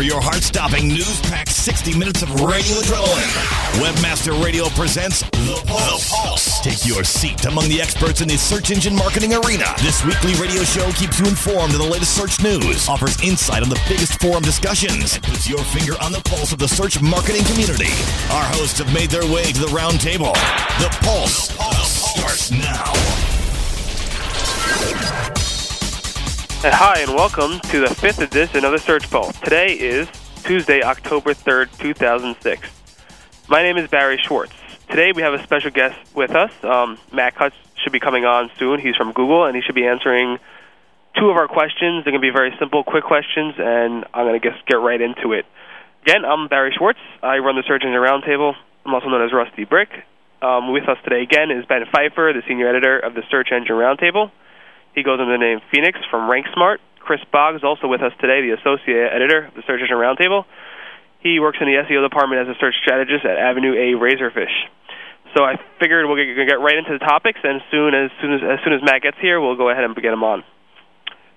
for your heart-stopping, news-packed 60 minutes of radio adrenaline. Webmaster Radio presents The Pulse. The Pulse. Take your seat among the experts in the search engine marketing arena. This weekly radio show keeps you informed of the latest search news, offers insight on the biggest forum discussions, and puts your finger on the pulse of the search marketing community. Our hosts have made their way to the round table. The Pulse, the Pulse. starts now. Hi, and welcome to the fifth edition of the Search Pulse. Today is Tuesday, October 3rd, 2006. My name is Barry Schwartz. Today we have a special guest with us. Um, Matt Cutts should be coming on soon. He's from Google, and he should be answering two of our questions. They're going to be very simple, quick questions, and I'm going to just get right into it. Again, I'm Barry Schwartz. I run the Search Engine Roundtable. I'm also known as Rusty Brick. Um, with us today again is Ben Pfeiffer, the senior editor of the Search Engine Roundtable. He goes under the name Phoenix from RankSmart. Chris Boggs, is also with us today, the associate editor of the Search Engine Roundtable. He works in the SEO department as a search strategist at Avenue A Razorfish. So I figured going to get right into the topics, and soon as soon as as soon as Matt gets here, we'll go ahead and get him on.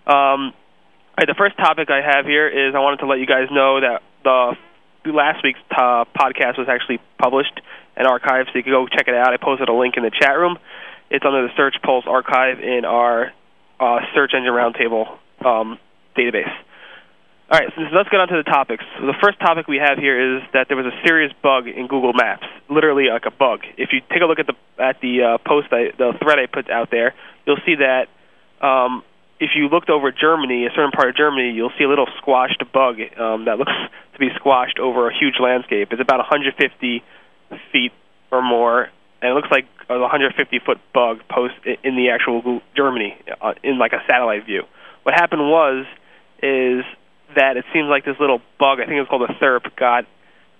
Um, right, the first topic I have here is I wanted to let you guys know that the last week's uh, podcast was actually published and archived, so you can go check it out. I posted a link in the chat room. It's under the Search Pulse archive in our uh, Search Engine Roundtable um, database. All right, so let's get on to the topics. So the first topic we have here is that there was a serious bug in Google Maps, literally like a bug. If you take a look at the at the uh, post, I, the thread I put out there, you'll see that um, if you looked over Germany, a certain part of Germany, you'll see a little squashed bug um, that looks to be squashed over a huge landscape. It's about 150 feet or more, and it looks like a 150 foot bug post in the actual Germany uh, in like a satellite view. What happened was is that it seems like this little bug, I think it's called a therp, got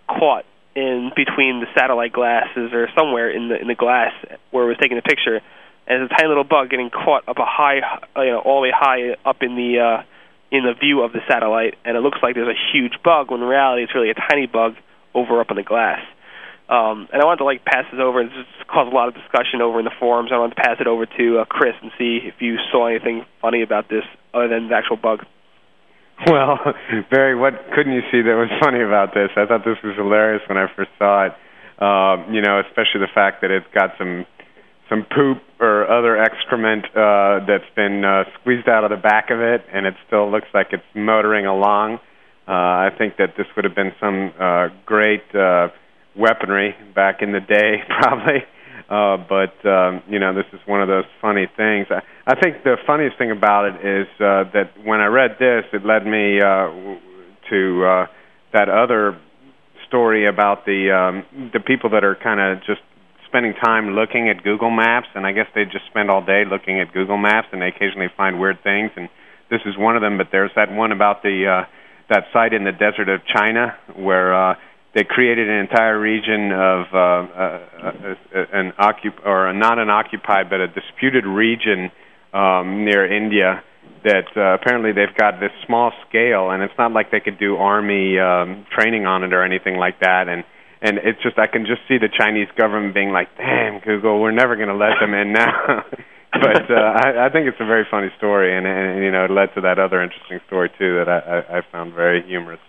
caught in between the satellite glasses or somewhere in the in the glass where it was taking the picture, and it's a tiny little bug getting caught up a high, you know, all the way high up in the uh, in the view of the satellite, and it looks like there's a huge bug when in reality it's really a tiny bug over up in the glass. Um, and I wanted to like pass this over. And this caused a lot of discussion over in the forums. I wanted to pass it over to uh, Chris and see if you saw anything funny about this other than the actual bug. Well, Barry, what couldn't you see that was funny about this? I thought this was hilarious when I first saw it. Um, you know, especially the fact that it's got some some poop or other excrement uh, that's been uh, squeezed out of the back of it, and it still looks like it's motoring along. Uh, I think that this would have been some uh, great uh, weaponry back in the day, probably. Uh, but um, you know, this is one of those funny things. I, I think the funniest thing about it is uh, that when I read this, it led me uh, to uh, that other story about the um, the people that are kind of just spending time looking at Google Maps, and I guess they just spend all day looking at Google Maps, and they occasionally find weird things. And this is one of them. But there's that one about the uh, that site in the desert of China where uh, they created an entire region of uh, uh, uh, an occup or not an occupied but a disputed region um, near India that uh, apparently they've got this small scale and it's not like they could do army um, training on it or anything like that and and it's just I can just see the Chinese government being like, "Damn, Google, we're never going to let them in now." but uh, I, I think it's a very funny story, and, and you know, it led to that other interesting story too that I, I, I found very humorous.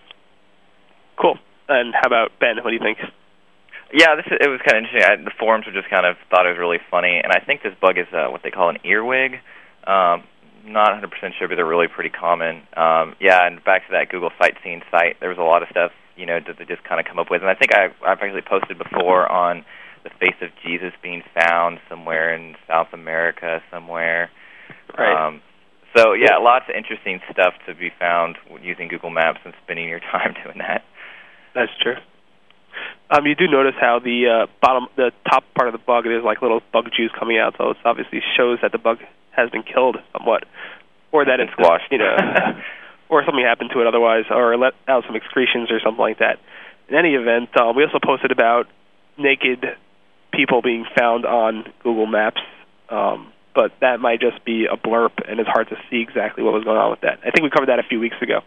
Cool. And how about Ben? What do you think? Yeah, this is, it was kind of interesting. I, the forums were just kind of thought it was really funny, and I think this bug is uh, what they call an earwig. Um, not 100% sure, but they're really pretty common. Um, yeah, and back to that Google Sightseeing site, there was a lot of stuff you know that they just kind of come up with, and I think I, I've actually posted before on the face of Jesus being found somewhere in South America somewhere. Right. Um, so yeah, lots of interesting stuff to be found using Google Maps and spending your time doing that. That's true. Um, you do notice how the uh, bottom, the top part of the bug, there's like little bug juice coming out, so it obviously shows that the bug has been killed somewhat, or that it's squashed, you know, or something happened to it otherwise, or let out some excretions or something like that. In any event, um, we also posted about naked people being found on Google Maps, um, but that might just be a blurb, and it's hard to see exactly what was going on with that. I think we covered that a few weeks ago.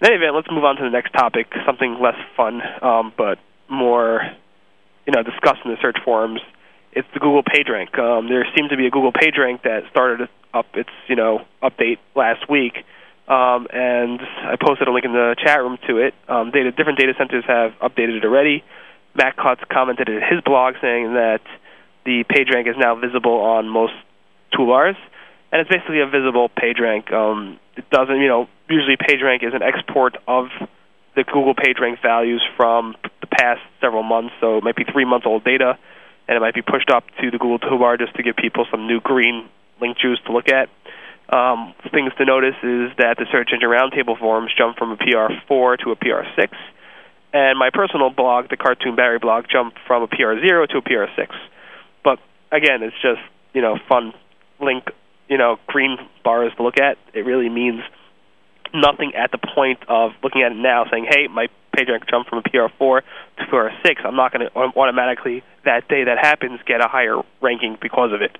In any event, let's move on to the next topic, something less fun, um, but more, you know, discussed in the search forums. It's the Google PageRank. Um, there seemed to be a Google PageRank that started up its, you know, update last week. um, and I posted a link in the chat room to it. Um, data, different data centers have updated it already. Matt Cutts commented in his blog saying that the PageRank is now visible on most toolbars, and it's basically a visible PageRank. Um, it doesn't, you know, usually PageRank is an export of the Google PageRank values from the past several months, so it might be three months old data, and it might be pushed up to the Google toolbar just to give people some new green link juice to look at. Um, things to notice is that the Search Engine Roundtable forums jumped from a PR4 to a PR6, and my personal blog, the Cartoon Barry blog, jumped from a PR0 to a PR6. But again, it's just you know fun link, you know green bars to look at. It really means nothing at the point of looking at it now, saying, "Hey, my rank jumped from a PR4 to PR6." I'm not going to automatically that day that happens get a higher ranking because of it.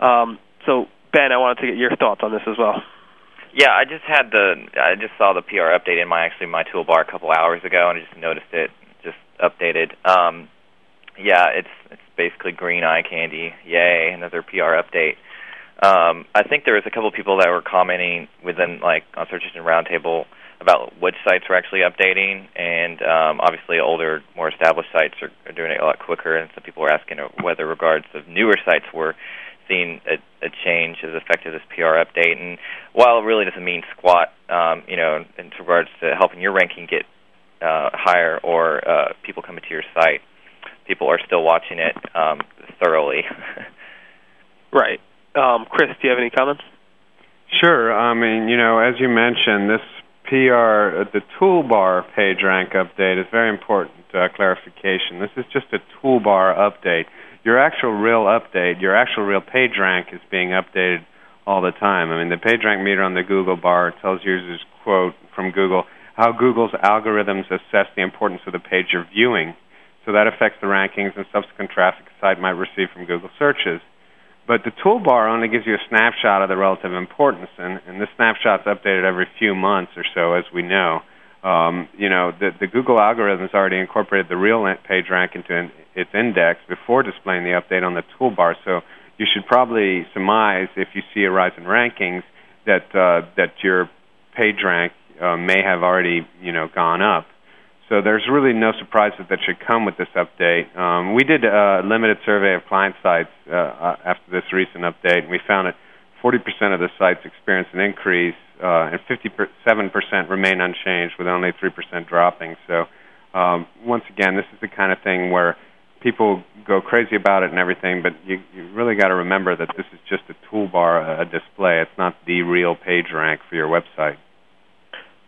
Um, so Ben, I wanted to get your thoughts on this as well. Yeah, I just had the I just saw the PR update in my actually my toolbar a couple hours ago, and I just noticed it just updated. Um, yeah, it's it's basically green eye candy. Yay, another PR update. Um, I think there was a couple of people that were commenting within like on Search Engine Roundtable about which sites were actually updating, and um, obviously older, more established sites are, are doing it a lot quicker. And some people were asking whether regards of newer sites were seeing a, a change as effective as PR update. And while it really doesn't mean squat, um, you know, in regards to helping your ranking get uh, higher or uh, people coming to your site, people are still watching it um, thoroughly. right. Um, Chris, do you have any comments? Sure. I mean, you know, as you mentioned, this PR, uh, the toolbar page rank update is very important uh, clarification. This is just a toolbar update your actual real update, your actual real page rank is being updated all the time. I mean, the page rank meter on the Google bar tells users, quote from Google, how Google's algorithms assess the importance of the page you're viewing. So that affects the rankings and subsequent traffic a site might receive from Google searches. But the toolbar only gives you a snapshot of the relative importance, and, and this snapshot's updated every few months or so, as we know um, you know, the, the Google algorithms already incorporated the real page rank into its index before displaying the update on the toolbar. So you should probably surmise if you see a rise in rankings that uh, that your page rank uh, may have already you know gone up. So there's really no surprises that should come with this update. Um, we did a limited survey of client sites uh, uh after this recent update, and we found that 40% of the sites experienced an increase uh, and 57% remain unchanged, with only 3% dropping. So, um, once again, this is the kind of thing where people go crazy about it and everything, but you, you really got to remember that this is just a toolbar, a display. It's not the real page rank for your website.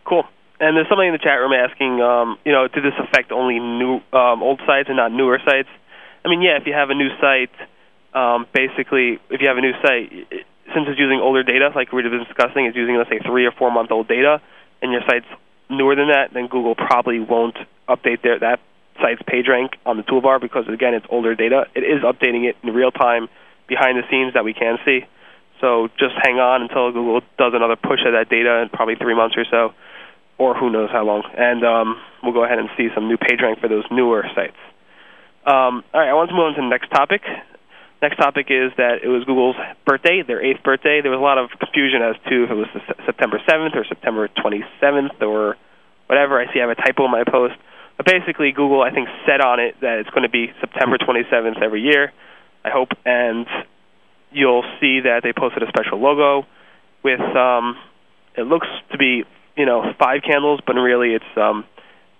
Cool. And there's somebody in the chat room asking, um, you know, did this affect only new um, old sites and not newer sites? I mean, yeah, if you have a new site, um, basically, if you have a new site, since it's using older data, like we've been discussing, it's using let's say three or four month old data, and your site's newer than that, then Google probably won't update their that site's page rank on the toolbar because again it's older data. It is updating it in real time behind the scenes that we can see. So just hang on until Google does another push of that data in probably three months or so, or who knows how long. And um, we'll go ahead and see some new PageRank for those newer sites. Um, all right, I want to move on to the next topic. Next topic is that it was Google's birthday, their eighth birthday. There was a lot of confusion as to if it was September 7th or September 27th or whatever. I see I have a typo in my post. But basically, Google, I think, set on it that it's going to be September 27th every year, I hope. And you'll see that they posted a special logo with, um, it looks to be, you know, five candles, but really it's, um,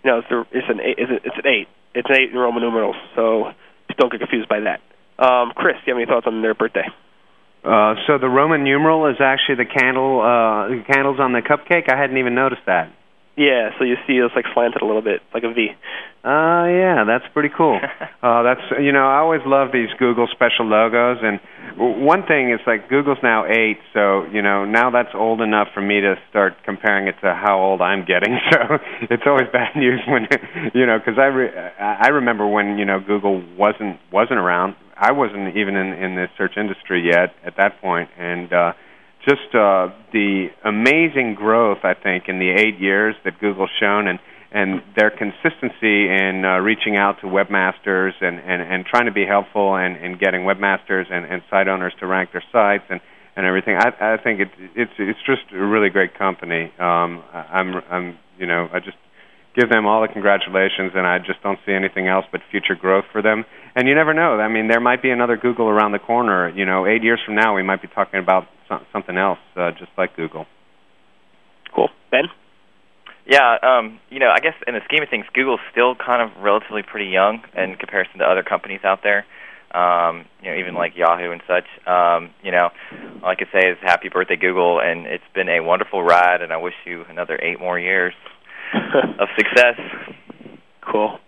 you know, it's, it's, an, eight, it's an eight. It's an eight in Roman numerals. So don't get confused by that. Um, Chris, do you have any thoughts on their birthday? Uh, so the Roman numeral is actually the candle uh, candles on the cupcake. I hadn't even noticed that. Yeah, so you see it's like slanted a little bit, like a V. Uh yeah, that's pretty cool. uh that's you know, I always love these Google special logos and one thing is like Google's now 8, so you know, now that's old enough for me to start comparing it to how old I'm getting. So it's always bad news when you know, cuz I re- I remember when, you know, Google wasn't wasn't around. I wasn't even in in the search industry yet at that point and uh just uh, the amazing growth, I think, in the eight years that Google's shown, and and their consistency in uh, reaching out to webmasters and, and, and trying to be helpful and, and getting webmasters and, and site owners to rank their sites and, and everything. I I think it's it's it's just a really great company. Um, I'm I'm you know I just give them all the congratulations, and I just don't see anything else but future growth for them. And you never know. I mean, there might be another Google around the corner. You know, eight years from now, we might be talking about something else, uh, just like Google. Cool, Ben. Yeah, um, you know, I guess in the scheme of things, Google's still kind of relatively pretty young in comparison to other companies out there. Um, you know, even like Yahoo and such. Um, you know, all I could say is happy birthday, Google, and it's been a wonderful ride, and I wish you another eight more years of success. Cool.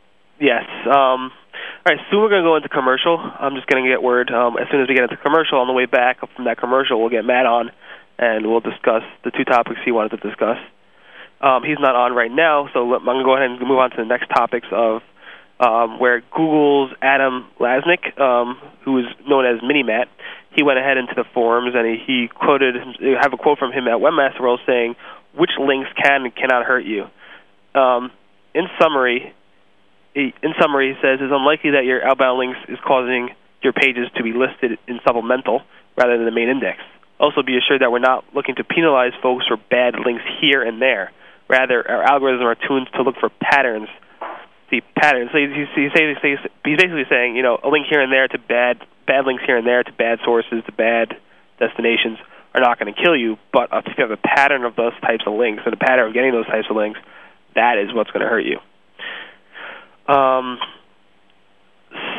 Yes. Um, all right, soon we're going to go into commercial. I'm just going to get word. Um, as soon as we get into commercial, on the way back from that commercial, we'll get Matt on, and we'll discuss the two topics he wanted to discuss. Um, he's not on right now, so I'm going to go ahead and move on to the next topics of um, where Google's Adam Lasnik, um, who is known as Minimat, he went ahead into the forums and he, quoted, I have a quote from him at Webmaster World saying, which links can and cannot hurt you. Um, in summary, in summary, he says it's unlikely that your outbound links is causing your pages to be listed in supplemental rather than the main index. Also, be assured that we're not looking to penalize folks for bad links here and there. Rather, our algorithms are tuned to look for patterns. See patterns. So he's, he's, he's basically saying, you know, a link here and there to bad bad links here and there to bad sources to bad destinations are not going to kill you. But if you have a pattern of those types of links and a pattern of getting those types of links, that is what's going to hurt you. Um,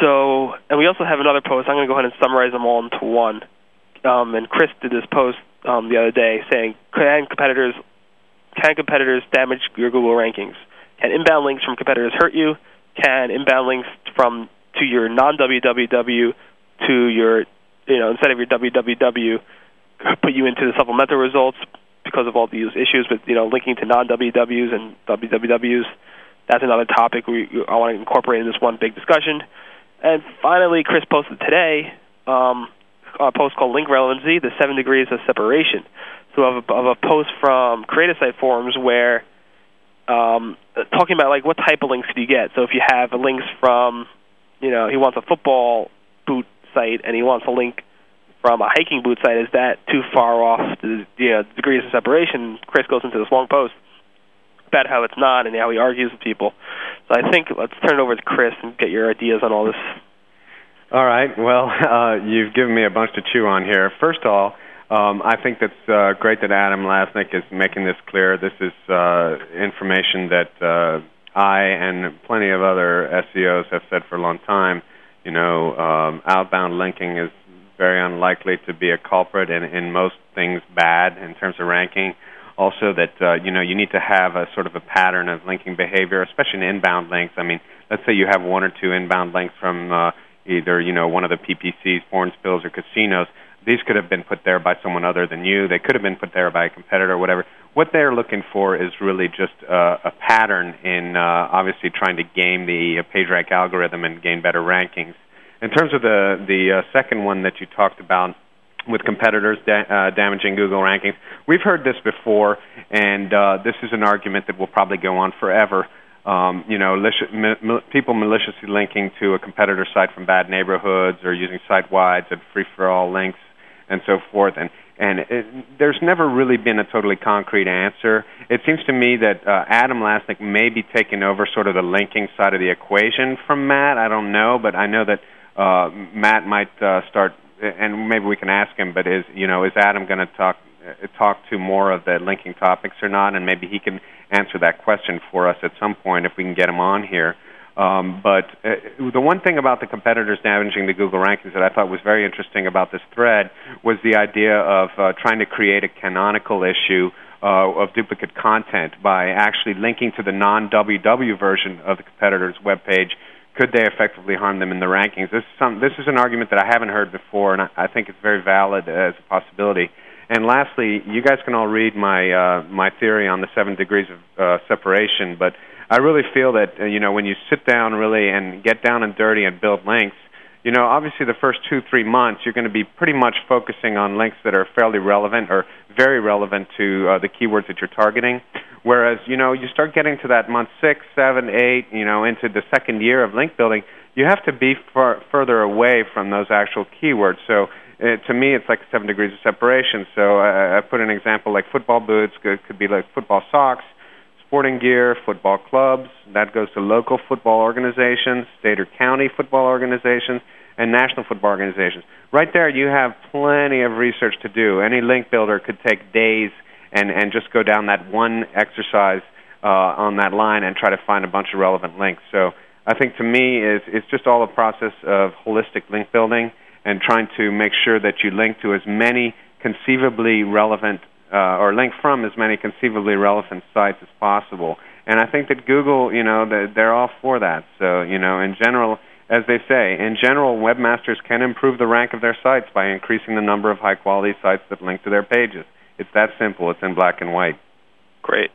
so, and we also have another post. I'm going to go ahead and summarize them all into one. Um, and Chris did this post um, the other day saying, "Can competitors can competitors damage your Google rankings? Can inbound links from competitors hurt you? Can inbound links from to your non www to your you know instead of your www put you into the supplemental results because of all these issues with you know linking to non wwws and wwws?" That's another topic we I want to incorporate in this one big discussion. And finally, Chris posted today um, a post called Link Relevancy: The Seven Degrees of Separation. So of a, of a post from Cre8asite forums where um, talking about like what type of links do you get. So if you have links from, you know, he wants a football boot site and he wants a link from a hiking boot site, is that too far off the you know, degrees of separation? Chris goes into this long post about how it's not and how he argues with people. So I think let's turn it over to Chris and get your ideas on all this. All right. Well, uh, you've given me a bunch to chew on here. First of all, um, I think that's uh, great that Adam Lasnik is making this clear. This is uh, information that uh, I and plenty of other SEOs have said for a long time. You know, um, outbound linking is very unlikely to be a culprit in, in most things bad in terms of ranking also that uh, you know you need to have a sort of a pattern of linking behavior, especially in inbound links. I mean, let's say you have one or two inbound links from uh, either you know one of the PPCs, porn spills, or casinos. These could have been put there by someone other than you. They could have been put there by a competitor or whatever. What they're looking for is really just uh, a pattern in uh, obviously trying to game the uh, PageRank algorithm and gain better rankings. In terms of the the uh, second one that you talked about, with competitors da- uh, damaging Google rankings. We've heard this before, and uh, this is an argument that will probably go on forever. Um, you know, people maliciously linking to a competitor site from bad neighborhoods or using site wides and free for all links and so forth. And and it, there's never really been a totally concrete answer. It seems to me that uh, Adam Lasnik may be taking over sort of the linking side of the equation from Matt. I don't know, but I know that uh, Matt might uh, start and maybe we can ask him. But is you know is Adam going to talk uh, talk to more of the linking topics or not? And maybe he can answer that question for us at some point if we can get him on here. Um, but uh, the one thing about the competitors damaging the Google rankings that I thought was very interesting about this thread was the idea of uh, trying to create a canonical issue uh, of duplicate content by actually linking to the non WW version of the competitor's web page could they effectively harm them in the rankings? This is some this is an argument that I haven't heard before, and I, I think it's very valid as a possibility. And lastly, you guys can all read my uh, my theory on the seven degrees of uh, separation, but I really feel that uh, you know when you sit down really and get down and dirty and build links, you know obviously the first two three months you're going to be pretty much focusing on links that are fairly relevant or very relevant to uh, the keywords that you're targeting. Whereas, you know, you start getting to that month six, seven, eight, you know, into the second year of link building, you have to be far, further away from those actual keywords. So it, to me, it's like seven degrees of separation. So I, I put an example like football boots could, could be like football socks, sporting gear, football clubs. That goes to local football organizations, state or county football organizations, and national football organizations. Right there, you have plenty of research to do. Any link builder could take days and and just go down that one exercise uh, on that line and try to find a bunch of relevant links. So I think to me is it's just all a process of holistic link building and trying to make sure that you link to as many conceivably relevant uh, or link from as many conceivably relevant sites as possible. And I think that Google, you know, they're all for that. So, you know, in general, as they say, in general, webmasters can improve the rank of their sites by increasing the number of high quality sites that link to their pages. It's that simple. It's in black and white. Great.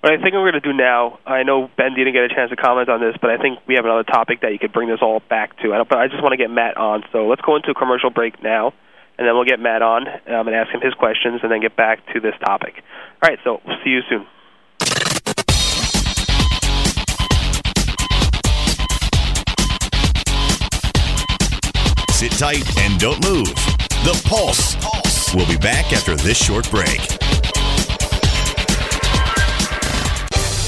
What I think we're going to do now, I know Ben didn't get a chance to comment on this, but I think we have another topic that you could bring this all back to. But I just want to get Matt on. So let's go into a commercial break now, and then we'll get Matt on um, and ask him his questions, and then get back to this topic. All right, so we'll see you soon. Sit tight and don't move. The Pulse. Pulse. We'll be back after this short break.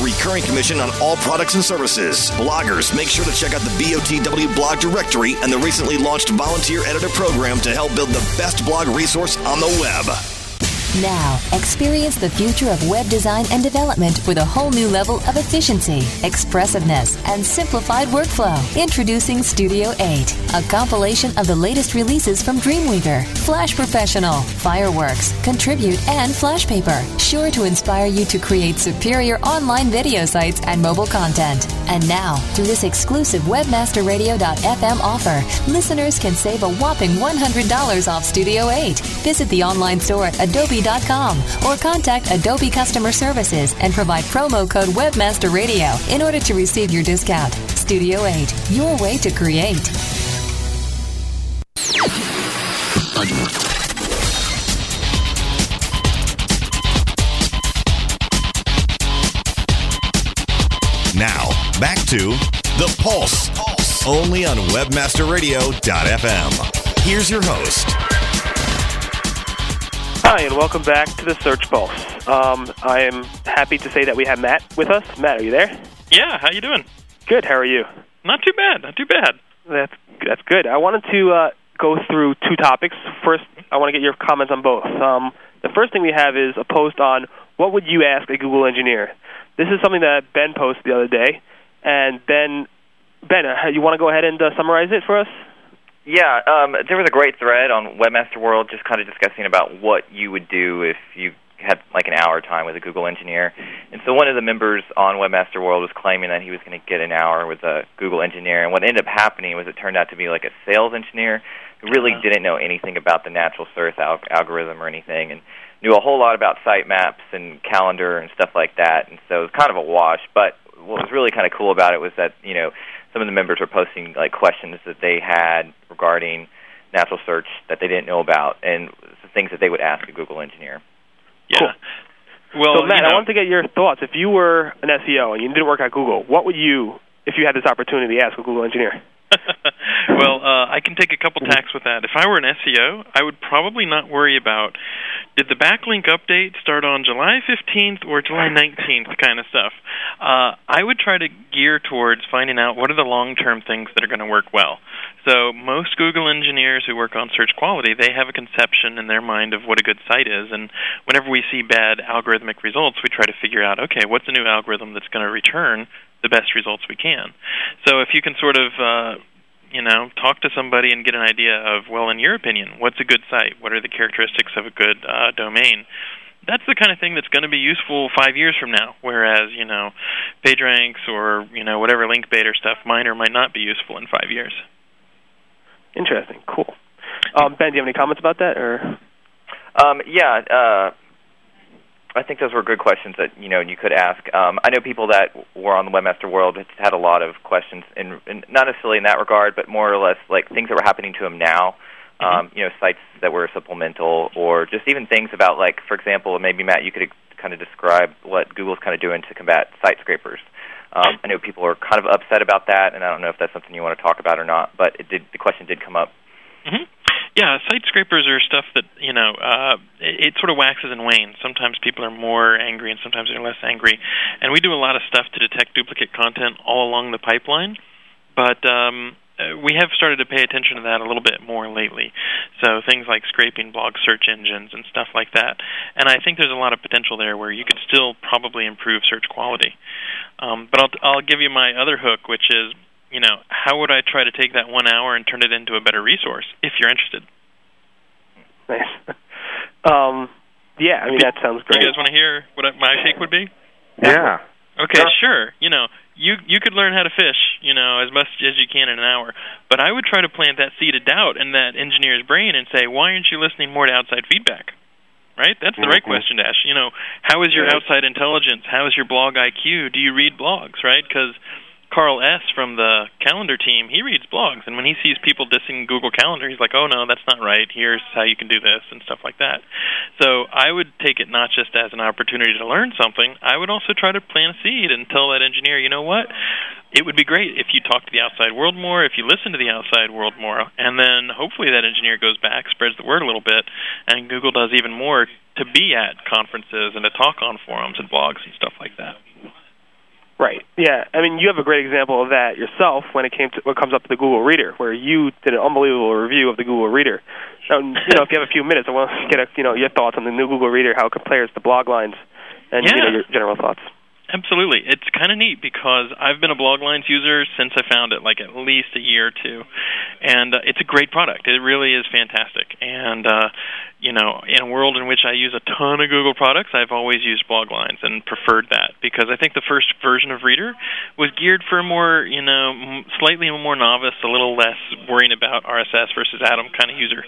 recurring commission on all products and services. Bloggers, make sure to check out the BOTW blog directory and the recently launched volunteer editor program to help build the best blog resource on the web. Now, experience the future of web design and development with a whole new level of efficiency, expressiveness, and simplified workflow. Introducing Studio 8, a compilation of the latest releases from Dreamweaver, Flash Professional, Fireworks, Contribute, and Flashpaper. Sure to inspire you to create superior online video sites and mobile content. And now, through this exclusive WebmasterRadio.fm offer, listeners can save a whopping $100 off Studio 8. Visit the online store at Adobe adobe.com or contact Adobe Customer Services and provide promo code Webmaster Radio in order to receive your discount. Studio 8, your way to create. Now, back to The Pulse, only on WebmasterRadio.fm. Here's your host, Hi, and welcome back to the Search Pulse. Um, I am happy to say that we have Matt with us. Matt, are you there? Yeah, how you doing? Good. How are you? Not too bad. Not too bad. That's that's good. I wanted to uh, go through two topics. First, I want to get your comments on both. Um, the first thing we have is a post on what would you ask a Google engineer. This is something that Ben posted the other day, and Ben, Ben, uh, you want to go ahead and uh, summarize it for us? Yeah, um, there was a great thread on Webmaster World just kind of discussing about what you would do if you had like an hour time with a Google engineer. And so one of the members on Webmaster World was claiming that he was going to get an hour with a Google engineer. And what ended up happening was it turned out to be like a sales engineer who really uh-huh. didn't know anything about the natural search al- algorithm or anything and knew a whole lot about sitemaps and calendar and stuff like that. And so it was kind of a wash. But what was really kind of cool about it was that, you know, some of the members were posting like questions that they had regarding natural search that they didn't know about and the things that they would ask a Google engineer. Yeah. Cool. Well, so Matt, you know, I want to get your thoughts. If you were an SEO and you didn't work at Google, what would you, if you had this opportunity, ask a Google engineer? well, uh, I can take a couple tacks with that. If I were an SEO, I would probably not worry about did the backlink update start on July 15th or July 19th kind of stuff. Uh, I would try to gear towards finding out what are the long-term things that are going to work well. So most Google engineers who work on search quality, they have a conception in their mind of what a good site is, and whenever we see bad algorithmic results, we try to figure out, okay, what's a new algorithm that's going to return the best results we can. So if you can sort of uh, you know, talk to somebody and get an idea of, well, in your opinion, what's a good site? What are the characteristics of a good uh, domain? That's the kind of thing that's going to be useful five years from now. Whereas, you know, PageRanks or you know whatever link bait or stuff might or might not be useful in five years. Interesting. Cool. Um, ben, do you have any comments about that, or? Um, yeah, uh, I think those were good questions that you know you could ask. Um, I know people that were on the Webmaster World had a lot of questions, in, in not necessarily in that regard, but more or less like things that were happening to them now. Mm-hmm. Um, you know, sites that were supplemental, or just even things about like, for example, maybe Matt, you could kind of describe what Google's kind of doing to combat site scrapers. Um, I know people are kind of upset about that, and I don't know if that's something you want to talk about or not. But it did, the question did come up. hmm Yeah, site scrapers are stuff that you know uh, it, it sort of waxes and wanes. Sometimes people are more angry, and sometimes they're less angry. And we do a lot of stuff to detect duplicate content all along the pipeline. But um, uh, we have started to pay attention to that a little bit more lately. So things like scraping blog search engines and stuff like that. And I think there's a lot of potential there where you could still probably improve search quality. Um, but I'll I'll give you my other hook, which is you know how would I try to take that one hour and turn it into a better resource if you're interested. Nice. um, yeah, I mean that sounds great. You guys want to hear what my take would be? Yeah. Okay, sure. You know, you you could learn how to fish, you know, as much as you can in an hour. But I would try to plant that seed of doubt in that engineer's brain and say, why aren't you listening more to outside feedback? Right? That's the right Mhm. question to ask. You know, how is your outside intelligence? How is your blog IQ? Do you read blogs? Right? Because Carl S. from the calendar team, he reads blogs, and when he sees people dissing Google Calendar, he's like, "Oh no, that's not right. Here's how you can do this and stuff like that." So I would take it not just as an opportunity to learn something. I would also try to plant a seed and tell that engineer, you know what? It would be great if you talk to the outside world more, if you listen to the outside world more, and then hopefully that engineer goes back, spreads the word a little bit, and Google does even more to be at conferences and to talk on forums and blogs and stuff like that. Right. Yeah. I mean, you have a great example of that yourself when it came to what comes up to the Google Reader, where you did an unbelievable review of the Google Reader. Now, you know, if you have a few minutes, I want to get a, you know your thoughts on the new Google Reader, how it compares to Bloglines, and you know your general thoughts. Absolutely. It's kind of neat because I've been a Bloglines user since I found it, like at least a year or two. And uh, it's a great product. It really is fantastic. And, uh, you know, in a world in which I use a ton of Google products, I've always used Bloglines and preferred that because I think the first version of Reader was geared for a more, you know, slightly more novice, a little less worrying about RSS versus Atom kind of user.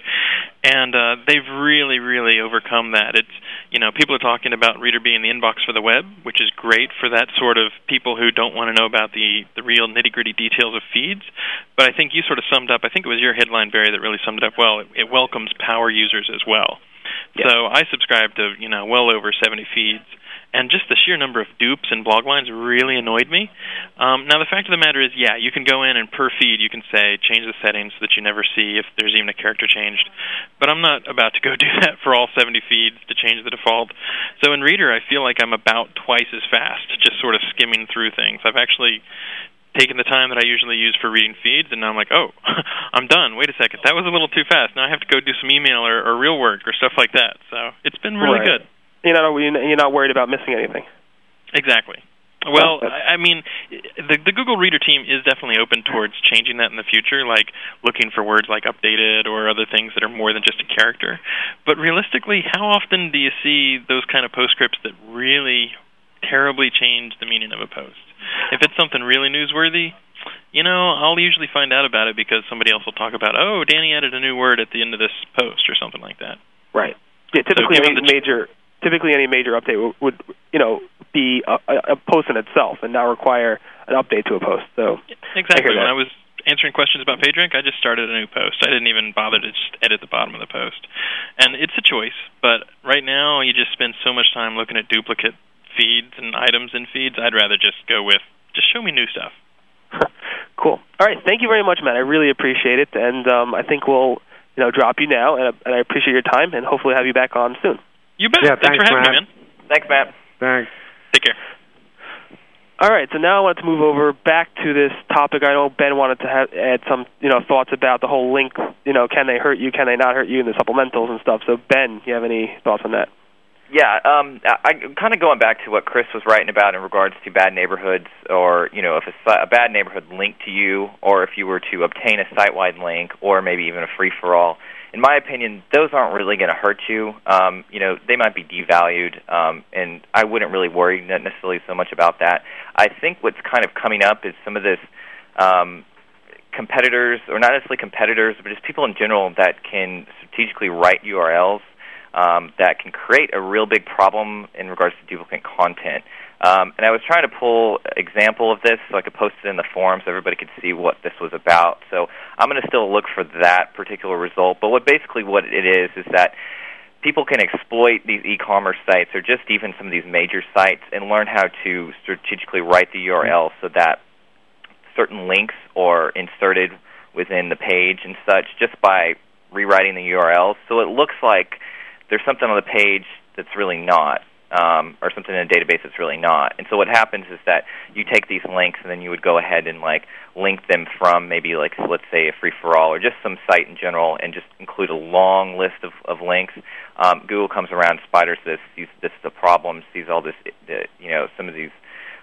And uh, they've really, really overcome that. It's, you know, people are talking about Reader being the inbox for the web, which is great for that sort of people who don't want to know about the the real nitty gritty details of feeds. But I think you sort of summed up. I think it was your headline, Barry, that really summed it up well. It, it welcomes power users as well. Yeah. So I subscribe to you know well over 70 feeds, and just the sheer number of dupes and Bloglines really annoyed me. Um, now the fact of the matter is, yeah, you can go in and per feed you can say change the settings so that you never see if there's even a character changed. But I'm not about to go do that for all 70 feeds to change the default. So in Reader, I feel like I'm about twice as fast, just sort of skimming through things. I've actually taken the time that I usually use for reading feeds, and now I'm like, oh, I'm done. Wait a second, that was a little too fast. Now I have to go do some email or, or real work or stuff like that. So it's been really Right. good. You're not you're not worried about missing anything. Exactly. Well, I mean, the the Google Reader team is definitely open towards changing that in the future, like looking for words like updated or other things that are more than just a character. But realistically, how often do you see those kind of postscripts that really terribly change the meaning of a post? If it's something really newsworthy, you know, I'll usually find out about it because somebody else will talk about, oh, Danny added a new word at the end of this post or something like that. Right. Yeah. Typically, given any major typically any major update would, would you know be a, a post in itself and not require an update to a post. So Exactly. that. When I was answering questions about PageRank, I just started a new post. I didn't even bother to just edit the bottom of the post. And it's a choice, but right now you just spend so much time looking at duplicate feeds and items in feeds. I'd rather just go with just show me new stuff. cool. All right. Thank you very much, Matt. I really appreciate it, and um, I think we'll you know drop you now, and, and I appreciate your time, and hopefully have you back on soon. You bet. Yeah, thanks, thanks, for having Matt. me, man. Thanks, Matt. Thanks. Take care. All right, so now I want to move over back to this topic. I know Ben wanted to have, add some, you know, thoughts about the whole link. You know, can they hurt you? Can they not hurt you? And the supplementals and stuff. So, Ben, you have any thoughts on that? Yeah, um, I, kind of going back to what Chris was writing about in regards to bad neighborhoods, or you know, if a, a bad neighborhood linked to you, or if you were to obtain a site-wide link, or maybe even a free-for-all. In my opinion, those aren't really going to hurt you. Um, you know, they might be devalued, um, and I wouldn't really worry necessarily so much about that. I think what's kind of coming up is some of this um, competitors, or not necessarily competitors, but just people in general that can strategically write URLs um, that can create a real big problem in regards to duplicate content. Um, and I was trying to pull example of this so I could post it in the forum so everybody could see what this was about. So I'm going to still look for that particular result. But what basically what it is is that people can exploit these e-commerce sites or just even some of these major sites and learn how to strategically write the URL so that certain links are inserted within the page and such just by rewriting the URL. So it looks like there's something on the page that's really not, um, or something in a database that's really not. And so what happens is that you take these links and then you would go ahead and like link them from maybe like let's say a free for all or just some site in general and just include a long list of, of links. Um, Google comes around, spiders this, sees this the problem, sees all this, you know, some of these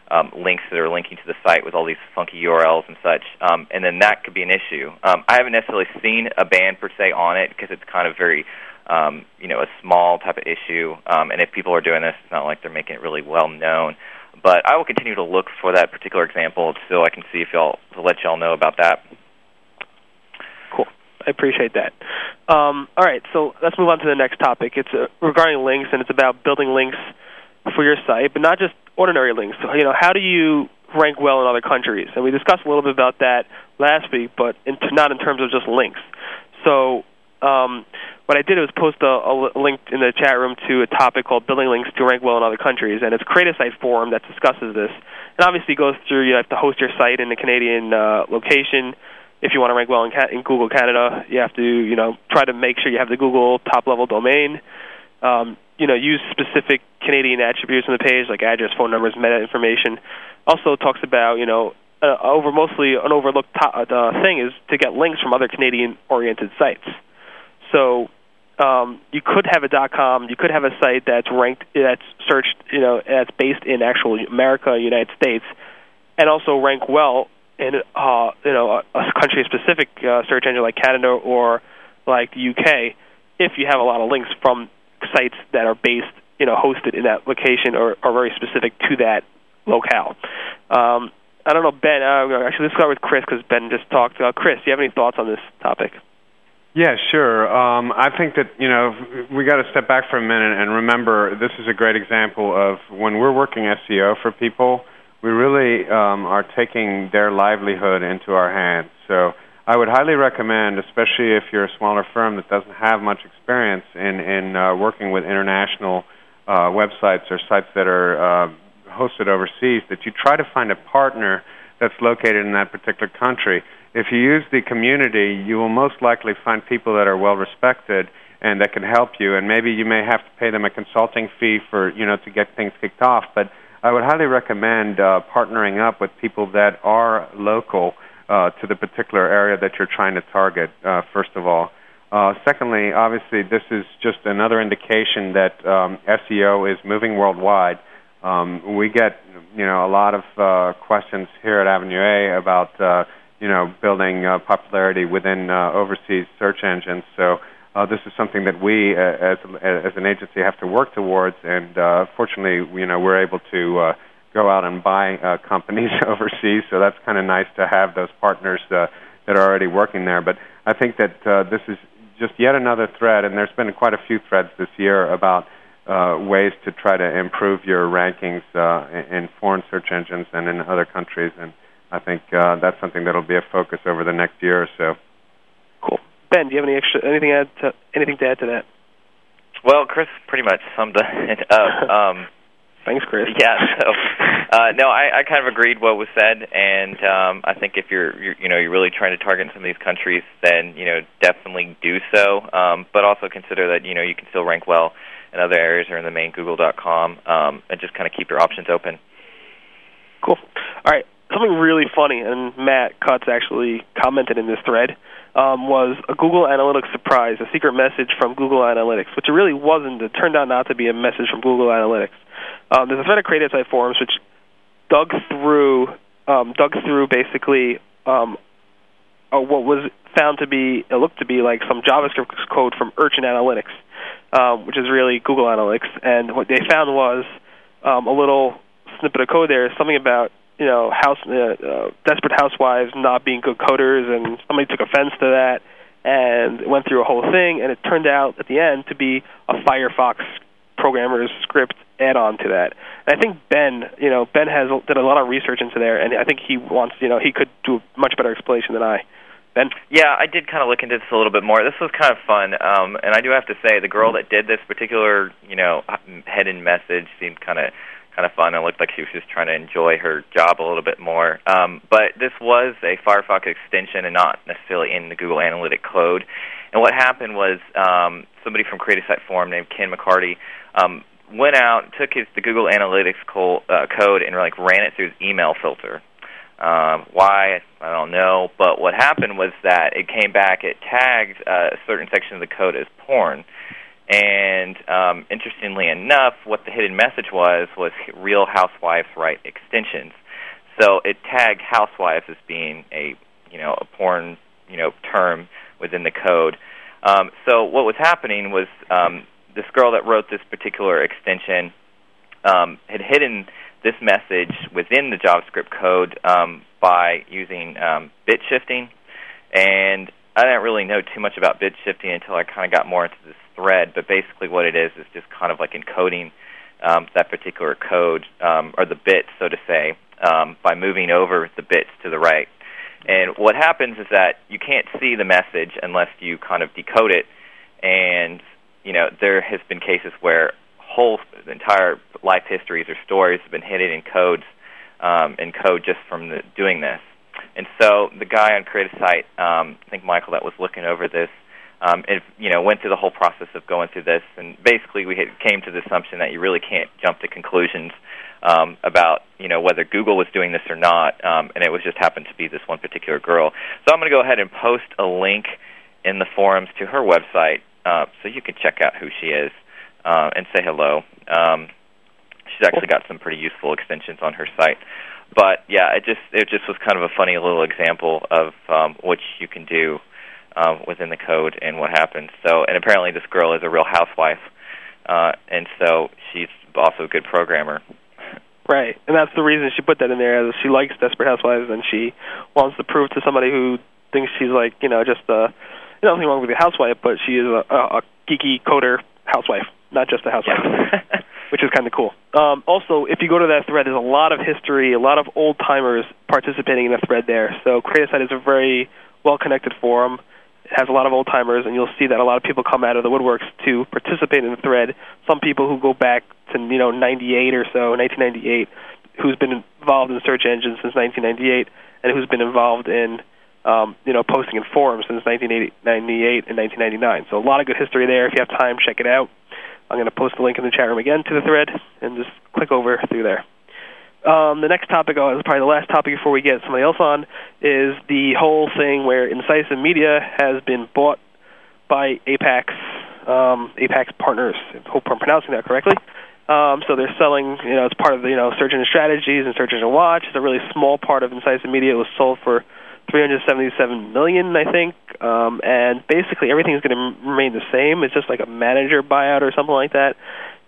um, links that are linking to the site with all these funky URLs and such, um, and then that could be an issue. Um, I haven't necessarily seen a ban per se on it because it's kind of very, um, you know, a small type of issue. Um, and if people are doing this, it's not like they're making it really well known. But I will continue to look for that particular example so I can see if y'all to let y'all know about that. Cool. I appreciate that. Um, all right, so let's move on to the next topic. It's uh, regarding links, and it's about building links for your site, but not just ordinary links. So, you know, how do you rank well in other countries? And we discussed a little bit about that last week, but in t- not in terms of just links. So, um, what I did was post a, a link in the chat room to a topic called "Building Links to Rank Well in Other Countries," and it's Cre8asite forum that discusses this. And obviously, goes through you have to host your site in a Canadian uh, location. If you want to rank well in, Ca- in Google Canada, you have to you know try to make sure you have the Google top level domain. Um, you know, use specific Canadian attributes on the page, like address, phone numbers, meta information. Also talks about, you know, uh, over mostly an overlooked to- uh, thing is to get links from other Canadian-oriented sites. So um, you could have a dot .com, you could have a site that's ranked, that's searched, you know, that's based in actual America, United States, and also rank well in, uh, you know, a, a country-specific uh, search engine like Canada or like the UK. If you have a lot of links from sites that are based, you know, hosted in that location or are very specific to that locale. Um, I don't know, Ben. Uh, actually, let's start with Chris because Ben just talked. Uh, Chris, do you have any thoughts on this topic? Yeah, sure. Um, I think that you know we got to step back for a minute and remember this is a great example of when we're working SEO for people, we really um, are taking their livelihood into our hands. So I would highly recommend, especially if you're a smaller firm that doesn't have much experience in in uh, working with international uh, websites or sites that are uh, hosted overseas, that you try to find a partner that's located in that particular country if you use the community, you will most likely find people that are well respected and that can help you. And maybe you may have to pay them a consulting fee for you know to get things kicked off. But I would highly recommend uh, partnering up with people that are local uh, to the particular area that you're trying to target. Uh, first of all. Uh, secondly, obviously, this is just another indication that um, SEO is moving worldwide. Um, we get, you know, a lot of uh, questions here at Avenue A about uh, you know, building uh, popularity within uh, overseas search engines. So uh, this is something that we, uh, as as an agency, have to work towards. And uh, fortunately, you know, we're able to uh, go out and buy uh, companies overseas. So that's kind of nice to have those partners uh, that are already working there. But I think that uh, this is just yet another thread, and there's been quite a few threads this year about. Uh, ways to try to improve your rankings uh, in foreign search engines and in other countries, and I think uh, that's something that'll be a focus over the next year or so. Cool. Ben, do you have any extra anything add to, anything to add to that? Well, Chris pretty much summed it up. Um, Thanks, Chris. Yeah. So, uh, no, I, I kind of agreed what was said, and um, I think if you're, you're, you know, you're really trying to target some of these countries, then you know, definitely do so. Um, but also consider that you know you can still rank well in other areas or in the main Google.com, um, and just kind of keep your options open. Cool. All right something really funny, and Matt Cutts actually commented in this thread, um, was a Google Analytics surprise, a secret message from Google Analytics, which it really wasn't. It turned out not to be a message from Google Analytics. Um, there's a thread of Cre8asite forums which dug through, um, dug through basically um, uh, what was found to be, it looked to be like some JavaScript code from Urchin Analytics, um, which is really Google Analytics, and what they found was um, a little snippet of code there, something about you know house uh, uh, desperate housewives not being good coders, and somebody took offense to that and went through a whole thing, and it turned out at the end to be a Firefox programmer's script add-on to that. And I think Ben, you know, Ben has did a lot of research into there, and I think he wants, you know, he could do a much better explanation than I. Ben? Yeah, I did kind of look into this a little bit more. This was kind of fun, um, and I do have to say the girl that did this particular, you know, hidden message seemed kind of kind of fun. It looked like she was just trying to enjoy her job a little bit more. Um, but this was a Firefox extension and not necessarily in the Google Analytic code. And what happened was um, somebody from Cre8asite Forum named Ken McCarty um, went out, took his the Google Analytics co- uh, code, and like ran it through his email filter. Um, why I don't know, but what happened was that it came back. It tagged uh, a certain section of the code as porn, and um, interestingly enough, what the hidden message was was Real Housewives write extensions. So it tagged housewives as being a you know a porn you know term within the code. Um, so what was happening was um, this girl that wrote this particular extension um, had hidden this message within the JavaScript code um, by using um, bit shifting. And I didn't really know too much about bit shifting until I kind of got more into this thread. But basically, what it is is just kind of like encoding um, that particular code um, or the bits, so to say, um, by moving over the bits to the right. And what happens is that you can't see the message unless you kind of decode it. And you know, there has been cases where whole entire life histories or stories have been hidden in codes um, in code just from the, doing this. And so the guy on Cre8asite, um, I think Michael, that was looking over this, um, it, you know, went through the whole process of going through this, and basically we had, came to the assumption that you really can't jump to conclusions um, about you know whether Google was doing this or not, um, and it was just happened to be this one particular girl. So I'm going to go ahead and post a link in the forums to her website, uh, so you can check out who she is uh, and say hello. Um, she's actually got some pretty useful extensions on her site. But yeah, it just it just was kind of a funny little example of um, what you can do um, within the code and what happens. So, and apparently this girl is a real housewife, uh, and so she's also a good programmer. Right, and that's the reason she put that in there. Is she likes Desperate Housewives, and she wants to prove to somebody who thinks she's like, you know, just a you know, nothing wrong with a housewife, but she is a, a, a geeky coder housewife, not just a housewife, yeah. which is kind of cool. Um, also, if you go to that thread, there's a lot of history, a lot of old timers participating in the thread there. So Cre8asite is a very well connected forum. Has a lot of old timers, and you'll see that a lot of people come out of the woodworks to participate in the thread. Some people who go back to you know 98 or so, 1998, who's been involved in search engines since 1998, and who's been involved in um, you know, posting in forums since 1998 and 1999. So a lot of good history there. If you have time, check it out. I'm going to post the link in the chat room again to the thread, and just click over through there. Um, the next topic, oh, probably the last topic before we get somebody else on, is the whole thing where Incisive Media has been bought by Apex, um, Apax Partners. I hope I'm pronouncing that correctly. Um, so they're selling, you know, it's part of the, you know, Search Engine Strategies and Search Engine Watch. It's a really small part of Incisive Media. It was sold for 377 million, I think. Um, and basically, everything is going to remain the same. It's just like a manager buyout or something like that.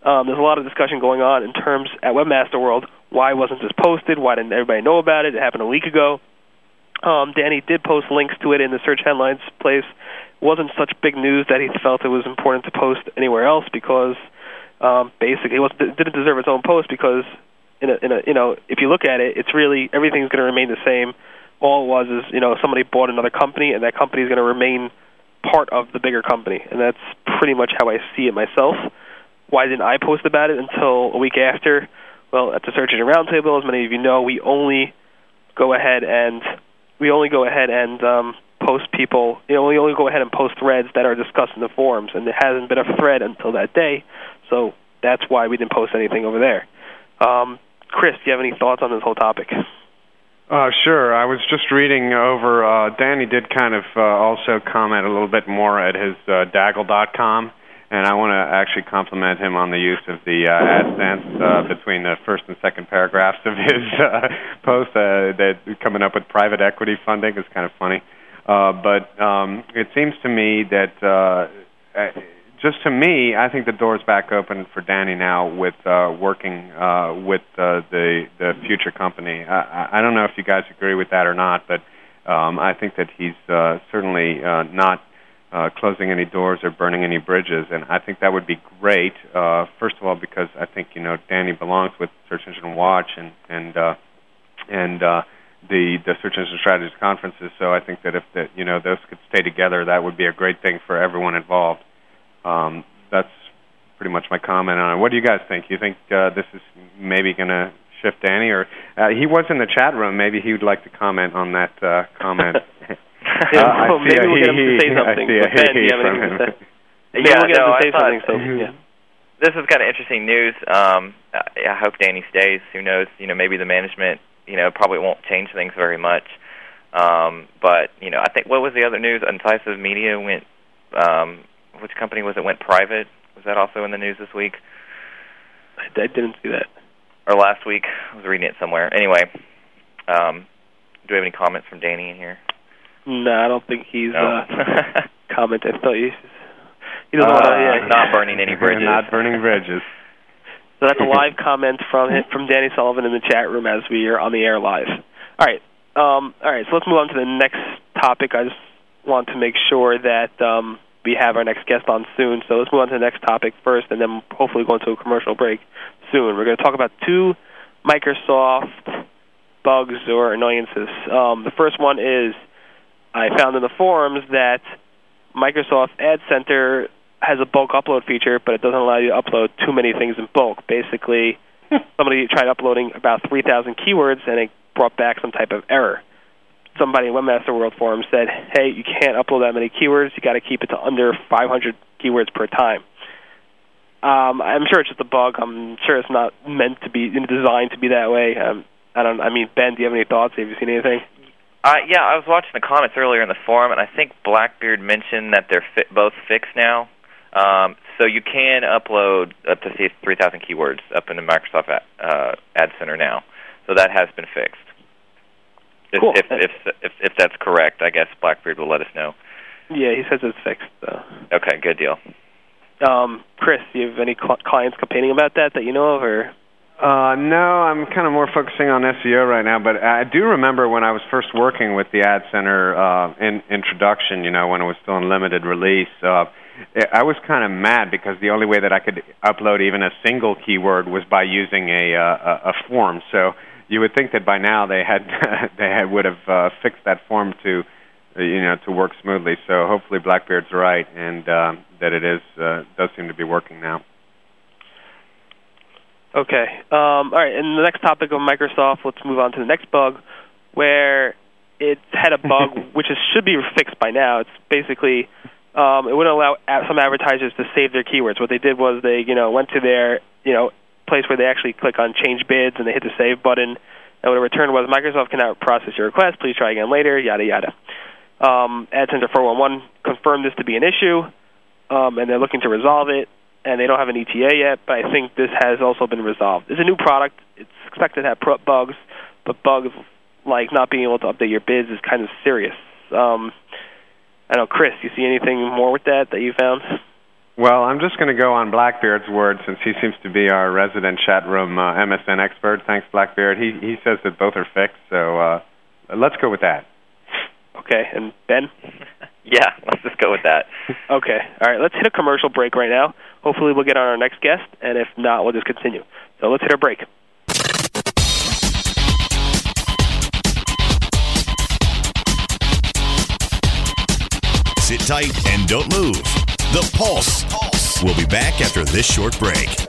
Um, there's a lot of discussion going on in terms at Webmaster World. Why wasn't this posted? Why didn't everybody know about it? It happened a week ago. Um, Danny did post links to it in the search headlines place. It wasn't such big news that he felt it was important to post anywhere else because um, basically it, was, it didn't deserve its own post because in a, in a, you know if you look at it, it's really everything's going to remain the same all it was is you know somebody bought another company and that company is going to remain part of the bigger company and that's pretty much how I see it myself. Why didn't I post about it until a week after? Well, at the Search Engine Roundtable, as many of you know, we only go ahead and we only go ahead and um, post people. You know, we only go ahead and post threads that are discussed in the forums, and there hasn't been a thread until that day. So that's why we didn't post anything over there. Um, Chris, do you have any thoughts on this whole topic? Uh, sure. I was just reading over. Uh, Danny did kind of uh, also comment a little bit more at his uh, Daggle.com, and I want to actually compliment him on the use of the uh, AdSense uh, between the first and second paragraphs of his uh, post. Uh, that coming up with private equity funding is kind of funny, uh, but um, it seems to me that uh, just to me, I think the door's back open for Danny now with uh, working uh, with uh, the the future company. I, I don't know if you guys agree with that or not, but um, I think that he's uh, certainly uh, not uh, closing any doors or burning any bridges, and I think that would be great. Uh, first of all, because I think you know Danny belongs with Search Engine Watch and and uh, and uh, the the Search Engine Strategies conferences. So I think that if that you know those could stay together, that would be a great thing for everyone involved. Um, that's pretty much my comment on it. What do you guys think? You think uh, this is maybe going to shift Danny, or uh, he was in the chat room? Maybe he would like to comment on that uh, comment. yeah, uh, well, maybe we'll get him to say something. ben, do you have anything to say? Yeah, yeah we'll get no, him to say I something. So, yeah. this is kind of interesting news. Um, I I hope Danny stays. Who knows? You know, maybe the management, you know, probably won't change things very much. Um, but you know, I think what was the other news? Incisive Media went. Um, which company was it? Went private. Was that also in the news this week I, I didn't see that. or last week? I was reading it somewhere. Anyway, um, do we have any comments from Danny in here? No, I don't think he's No. uh, commented. I thought he, he doesn't want to. Uh, Yeah, not burning any bridges. Not burning bridges. So that's a live comment from from Danny Sullivan in the chat room as we are on the air live. All right, um, all right. So let's move on to the next topic. I just want to make sure that um, we have our next guest on soon. So let's move on to the next topic first, and then hopefully go into a commercial break soon. We're going to talk about two Microsoft bugs or annoyances. Um, the first one is I found in the forums that Microsoft Ad Center has a bulk upload feature, but it doesn't allow you to upload too many things in bulk. Basically, somebody tried uploading about 3,000 keywords, and it brought back some type of error. Somebody in Webmaster World Forum said, "Hey, you can't upload that many keywords. You got to keep it to under 500 keywords per time." Um, I'm sure it's just a bug. I'm sure it's not meant to be designed to be that way. Um, I don't. I mean, Ben, do you have any thoughts? Have you seen anything? Uh, yeah, I was watching the comments earlier in the forum, and I think Blackbeard mentioned that they're fi- both fixed now. Um, so you can upload up to 3,000 keywords up into Microsoft Ad, uh, Ad Center now. So that has been fixed. If, Cool. if, if, if, if that's correct, I guess Blackbeard will let us know. Yeah, he says it's fixed. So. Okay, good deal. Um, Chris, do you have any cl- clients complaining about that that you know of, or Uh, no, I'm kind of more focusing on SEO right now. But I do remember when I was first working with the Ad Center uh, in introduction. You know, when it was still in limited release, uh, I was kind of mad because the only way that I could upload even a single keyword was by using a uh, a, form. So you would think that by now they had they had, would have uh, fixed that form to uh, you know to work smoothly. So hopefully Blackbeard's right and uh, that it is uh, does seem to be working now. Okay. Um, all right. And the next topic of Microsoft, let's move on to the next bug, where it had a bug which is, should be fixed by now. It's basically um, it wouldn't allow a- some advertisers to save their keywords. What they did was they you know went to their you know place where they actually click on change bids and they hit the save button. And what it returned was Microsoft cannot process your request. Please try again later. Yada yada. Um, AdCenter 411 confirmed this to be an issue, um, and they're looking to resolve it and they don't have an ETA yet, but I think this has also been resolved. It's a new product. It's expected to have pro- bugs, but bugs like not being able to update your bids is kind of serious. Um, I don't know, Chris, you see anything more with that that you found? Well, I'm just going to go on Blackbeard's word since he seems to be our resident chat room uh, MSN expert. Thanks, Blackbeard. He he says that both are fixed, so uh, let's go with that. Okay, and Ben? Yeah, let's just go with that. Okay, all right, let's hit a commercial break right now. Hopefully, we'll get on our next guest, and if not, we'll just continue. So let's hit our break. Sit tight and don't move. The Pulse. We'll be back after this short break.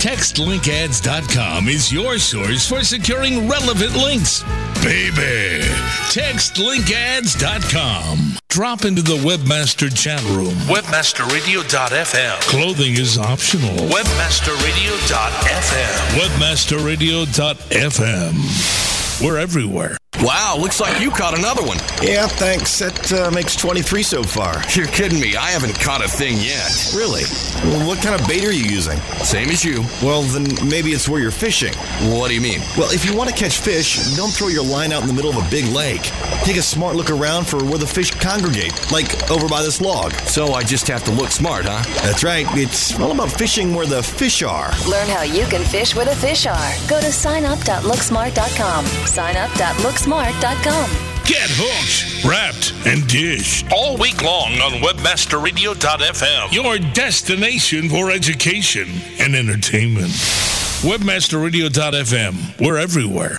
TextLinkAds.com is your source for securing relevant links. Baby, textlinkads.com. Drop into the Webmaster chat room. Webmasterradio.fm. Clothing is optional. Webmasterradio.fm. Webmasterradio.fm. We're everywhere. Wow, looks like you caught another one. Yeah, thanks. That uh, makes 23 so far. You're kidding me. I haven't caught a thing yet. Really? Well, what kind of bait are you using? Same as you. Well, then maybe it's where you're fishing. What do you mean? Well, if you want to catch fish, don't throw your line out in the middle of a big lake. Take a smart look around for where the fish congregate, like over by this log. So I just have to look smart, huh? That's right. It's all about fishing where the fish are. Learn how you can fish where the fish are. Go to signup.looksmart.com. Signup.looksmart.com smart.com. Get hooked, wrapped, and dished all week long on WebmasterRadio.fm. Your destination for education and entertainment. WebmasterRadio.fm. We're everywhere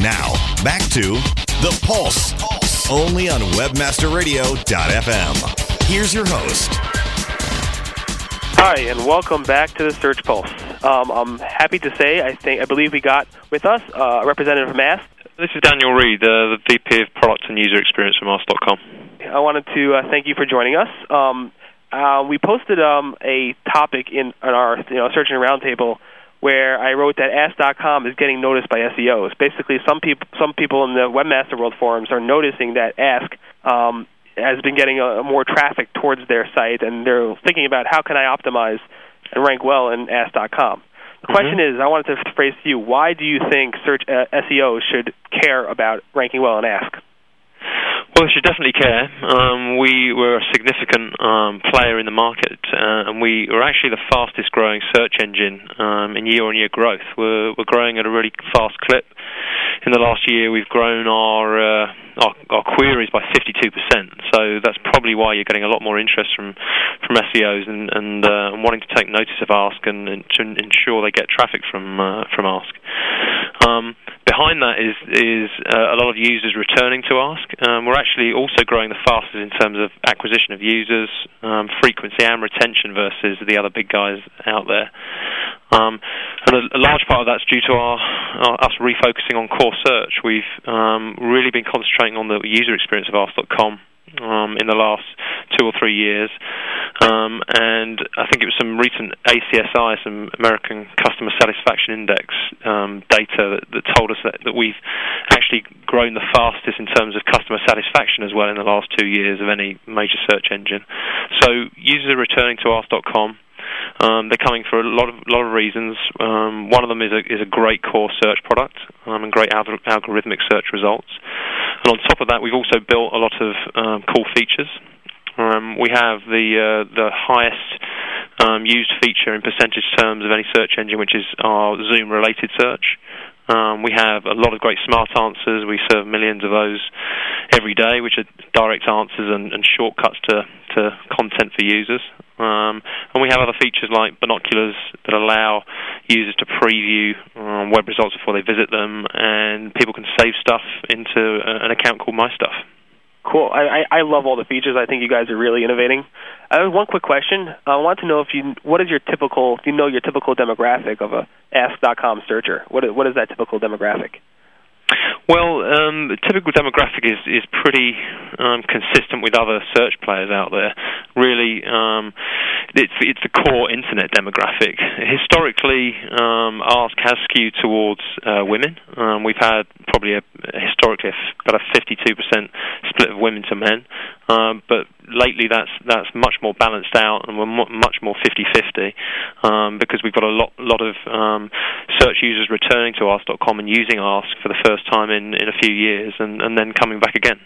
Now, back to The Pulse, Pulse. only on WebmasterRadio.fm. Here's your host. Hi, and welcome back to the Search Pulse. Um, I'm happy to say, I think, I believe we got with us uh, a representative from Ask. This is Daniel Reed, uh, the VP of Product and User Experience from Ask.com. I wanted to uh, thank you for joining us. Um, uh, we posted um, a topic in, in our you know, searching roundtable where I wrote that Ask.com is getting noticed by SEOs. Basically, some people some people in the Webmaster World forums are noticing that Ask um, has been getting a, more traffic towards their site, and they're thinking about how can I optimize and rank well in Ask.com. The mm-hmm. question is, I wanted to phrase to you: Why do you think search uh, SEOs should care about ranking well in Ask? Well, they should definitely care. Um, we were a significant um, player in the market, uh, and we were actually the fastest growing search engine um, in year on year growth. We're, we're growing at a really fast clip. In the last year, we've grown our, uh, our, our queries by 52%. So that's probably why you're getting a lot more interest from, from SEOs and, and, uh, and wanting to take notice of Ask and, and to ensure they get traffic from, uh, from Ask. Behind that is is uh, a lot of users returning to Ask. Um, we're actually also growing the fastest in terms of acquisition of users, um, frequency, and retention versus the other big guys out there. Um, and a, a, large part of that's due to our, our us refocusing on core search. We've um, really been concentrating on the user experience of Ask.com um, in the last two or three years. Um, and I think it was some recent ACSI, some American Customer Satisfaction Index um, data that, that, told us that, that we've actually grown the fastest in terms of customer satisfaction as well in the last two years of any major search engine. So users are returning to Ask.com. Um, they're coming for a lot of lot of reasons. Um, one of them is a is a great core search product um, and great alg- algorithmic search results. And on top of that, we've also built a lot of um, cool features. Um, we have the uh, the highest um, used feature in percentage terms of any search engine, which is our Zoom related search. Um, we have a lot of great smart answers. We serve millions of those every day, which are direct answers and, and shortcuts to, to content for users. Um, and we have other features like binoculars that allow users to preview um, web results before they visit them, and people can save stuff into a, an account called My Stuff. Cool. I, I I love all the features. I think you guys are really innovating. I have one quick question. Uh, I want to know if you what is your typical you know your typical demographic of a Ask.com searcher? What what is that typical demographic? Well, um, typical demographic is is pretty um, consistent with other search players out there. Really, um, it's it's the core internet demographic. Historically, um, Ask has skewed towards uh, women. Um, we've had probably a, historically about a 52% split of women to men, um, but lately that's that's much more balanced out, and we're much more 50-50 um, because we've got a lot lot of um, search users returning to Ask.com and using Ask for the first time in, in a few years, and, and then coming back again.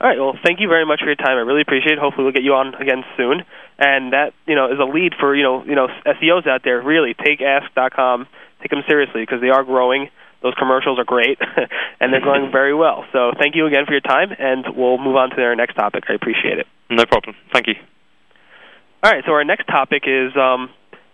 All right. Well, thank you very much for your time. I really appreciate it. Hopefully, we'll get you on again soon. And that you know is a lead for you know you know SEOs out there. Really take Ask.com, take them seriously because they are growing. Those commercials are great, and they're going very well. So thank you again for your time, and we'll move on to our next topic. I appreciate it. No problem. Thank you. All right. So our next topic is um,